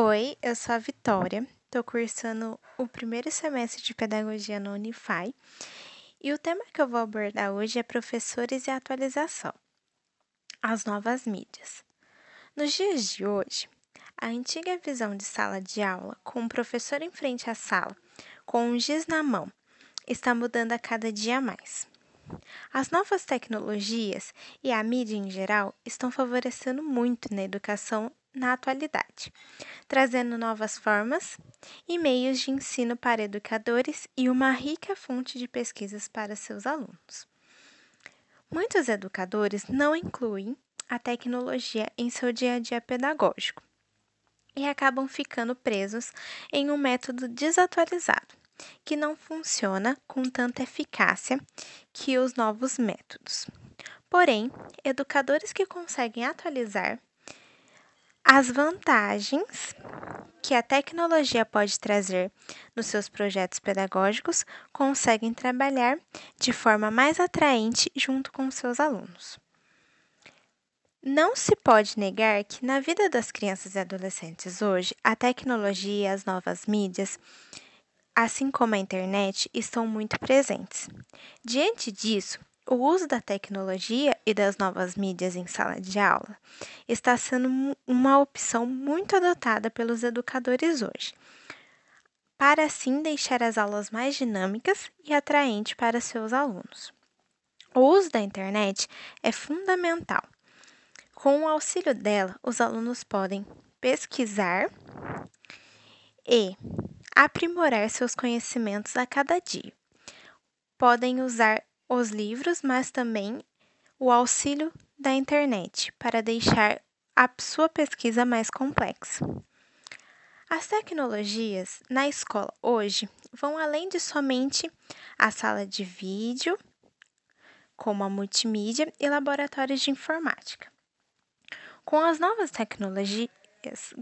Oi, eu sou a Vitória, estou cursando o primeiro semestre de Pedagogia no Unify e o tema que eu vou abordar hoje é professores e atualização, as novas mídias. Nos dias de hoje, a antiga visão de sala de aula, com o professor em frente à sala, com um giz na mão, está mudando a cada dia mais. As novas tecnologias e a mídia em geral estão favorecendo muito na educação na atualidade, trazendo novas formas e meios de ensino para educadores e uma rica fonte de pesquisas para seus alunos. Muitos educadores não incluem a tecnologia em seu dia a dia pedagógico e acabam ficando presos em um método desatualizado que não funciona com tanta eficácia que os novos métodos. Porém, educadores que conseguem atualizar as vantagens que a tecnologia pode trazer nos seus projetos pedagógicos conseguem trabalhar de forma mais atraente junto com seus alunos. Não se pode negar que na vida das crianças e adolescentes hoje, a tecnologia as novas mídias assim como a internet, estão muito presentes. Diante disso, o uso da tecnologia e das novas mídias em sala de aula está sendo uma opção muito adotada pelos educadores hoje, para assim deixar as aulas mais dinâmicas e atraentes para seus alunos. O uso da internet é fundamental. Com o auxílio dela, os alunos podem pesquisar e aprimorar seus conhecimentos a cada dia. Podem usar os livros, mas também o auxílio da internet para deixar a sua pesquisa mais complexa. As tecnologias na escola hoje vão além de somente a sala de vídeo, como a multimídia e laboratórios de informática. Com as novas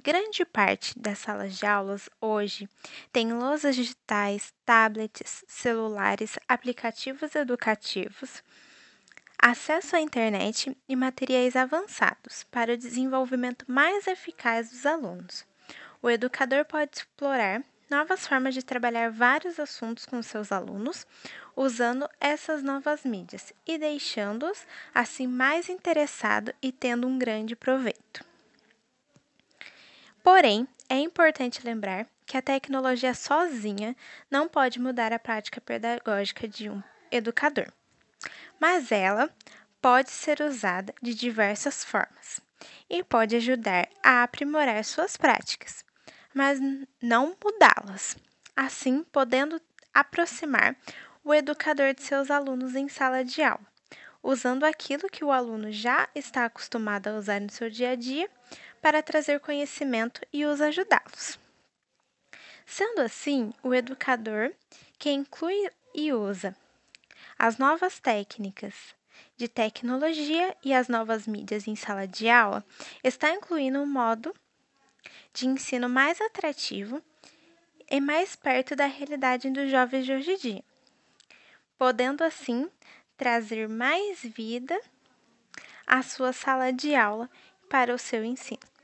grande parte das salas de aulas hoje tem lousas digitais, tablets, celulares, aplicativos educativos, acesso à internet e materiais avançados para o desenvolvimento mais eficaz dos alunos. O educador pode explorar novas formas de trabalhar vários assuntos com seus alunos, usando essas novas mídias e deixando-os assim mais interessados e tendo um grande proveito. Porém, é importante lembrar que a tecnologia sozinha não pode mudar a prática pedagógica de um educador, mas ela pode ser usada de diversas formas e pode ajudar a aprimorar suas práticas, mas não mudá-las, assim podendo aproximar o educador de seus alunos em sala de aula, usando aquilo que o aluno já está acostumado a usar no seu dia a dia para trazer conhecimento e os ajudá-los. Sendo assim, o educador que inclui e usa as novas técnicas de tecnologia e as novas mídias em sala de aula está incluindo um modo de ensino mais atrativo e mais perto da realidade dos jovens de hoje em dia, podendo assim trazer mais vida à sua sala de aula para o seu ensino.